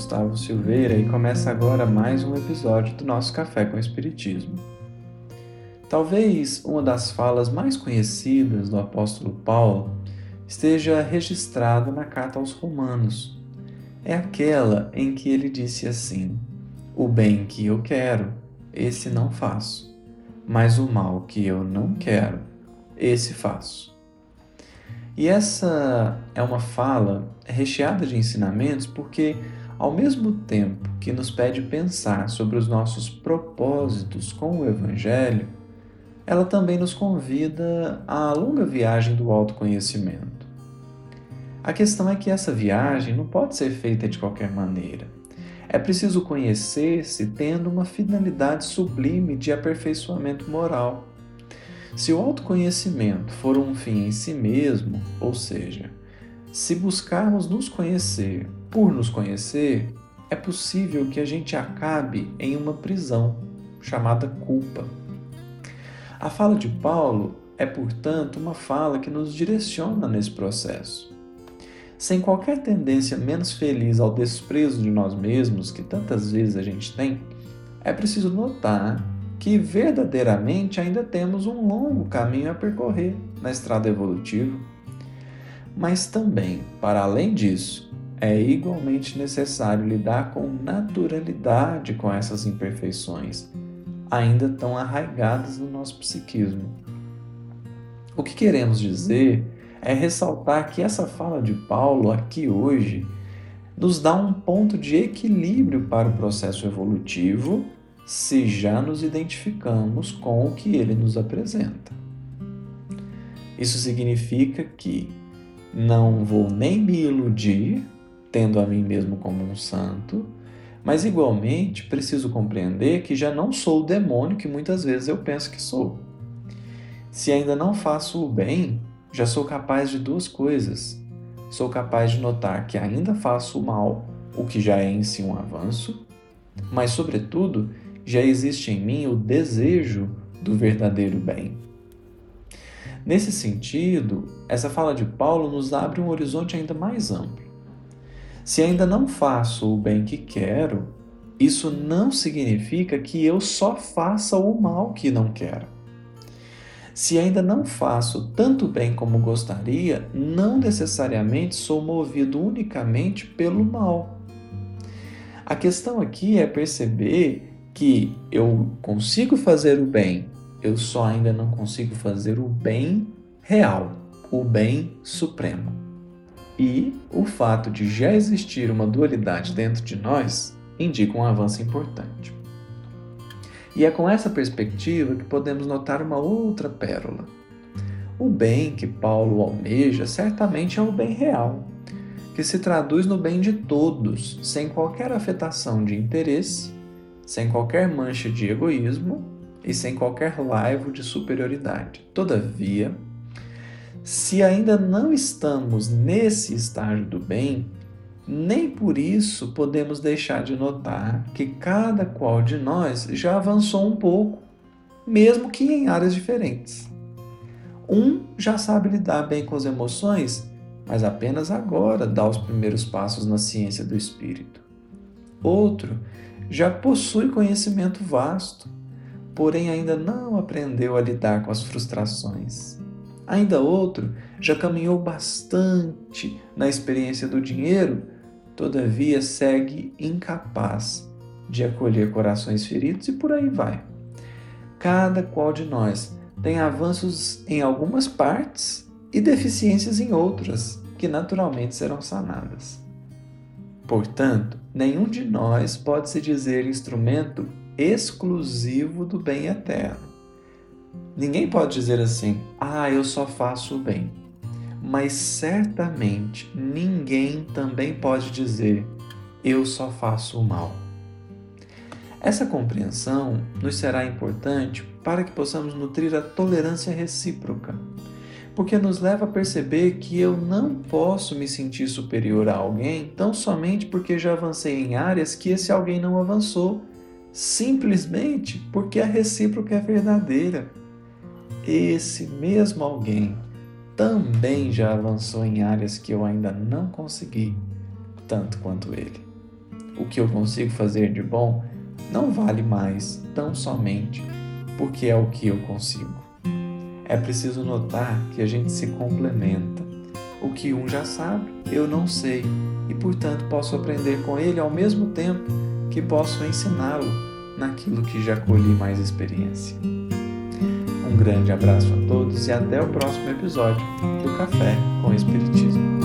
Gustavo Silveira e começa agora mais um episódio do nosso Café com Espiritismo. Talvez uma das falas mais conhecidas do apóstolo Paulo esteja registrada na carta aos Romanos. É aquela em que ele disse assim: O bem que eu quero, esse não faço, mas o mal que eu não quero, esse faço. E essa é uma fala recheada de ensinamentos porque, ao mesmo tempo que nos pede pensar sobre os nossos propósitos com o Evangelho, ela também nos convida à longa viagem do autoconhecimento. A questão é que essa viagem não pode ser feita de qualquer maneira. É preciso conhecer-se tendo uma finalidade sublime de aperfeiçoamento moral. Se o autoconhecimento for um fim em si mesmo, ou seja, se buscarmos nos conhecer por nos conhecer, é possível que a gente acabe em uma prisão chamada culpa. A fala de Paulo é, portanto, uma fala que nos direciona nesse processo. Sem qualquer tendência menos feliz ao desprezo de nós mesmos, que tantas vezes a gente tem, é preciso notar que verdadeiramente ainda temos um longo caminho a percorrer na estrada evolutiva. Mas também, para além disso, é igualmente necessário lidar com naturalidade com essas imperfeições, ainda tão arraigadas no nosso psiquismo. O que queremos dizer é ressaltar que essa fala de Paulo aqui hoje nos dá um ponto de equilíbrio para o processo evolutivo se já nos identificamos com o que ele nos apresenta. Isso significa que não vou nem me iludir, tendo a mim mesmo como um santo, mas igualmente preciso compreender que já não sou o demônio que muitas vezes eu penso que sou. Se ainda não faço o bem, já sou capaz de duas coisas. Sou capaz de notar que ainda faço o mal, o que já é em si um avanço, mas, sobretudo, já existe em mim o desejo do verdadeiro bem. Nesse sentido, essa fala de Paulo nos abre um horizonte ainda mais amplo. Se ainda não faço o bem que quero, isso não significa que eu só faça o mal que não quero. Se ainda não faço tanto bem como gostaria, não necessariamente sou movido unicamente pelo mal. A questão aqui é perceber que eu consigo fazer o bem, eu só ainda não consigo fazer o bem real, o bem supremo. E o fato de já existir uma dualidade dentro de nós indica um avanço importante. E é com essa perspectiva que podemos notar uma outra pérola. O bem que Paulo almeja certamente é o bem real, que se traduz no bem de todos, sem qualquer afetação de interesse sem qualquer mancha de egoísmo e sem qualquer laivo de superioridade. Todavia, se ainda não estamos nesse estágio do bem, nem por isso podemos deixar de notar que cada qual de nós já avançou um pouco, mesmo que em áreas diferentes. Um já sabe lidar bem com as emoções, mas apenas agora dá os primeiros passos na ciência do espírito. Outro já possui conhecimento vasto, porém ainda não aprendeu a lidar com as frustrações. Ainda outro já caminhou bastante na experiência do dinheiro, todavia segue incapaz de acolher corações feridos e por aí vai. Cada qual de nós tem avanços em algumas partes e deficiências em outras, que naturalmente serão sanadas. Portanto, nenhum de nós pode se dizer instrumento exclusivo do bem eterno. Ninguém pode dizer assim, ah, eu só faço o bem. Mas certamente ninguém também pode dizer, eu só faço o mal. Essa compreensão nos será importante para que possamos nutrir a tolerância recíproca porque nos leva a perceber que eu não posso me sentir superior a alguém tão somente porque já avancei em áreas que esse alguém não avançou, simplesmente porque a recíproca é verdadeira. Esse mesmo alguém também já avançou em áreas que eu ainda não consegui, tanto quanto ele. o que eu consigo fazer de bom não vale mais tão somente porque é o que eu consigo. É preciso notar que a gente se complementa. O que um já sabe, eu não sei, e portanto posso aprender com ele ao mesmo tempo que posso ensiná-lo naquilo que já colhi mais experiência. Grande abraço a todos e até o próximo episódio do Café com Espiritismo.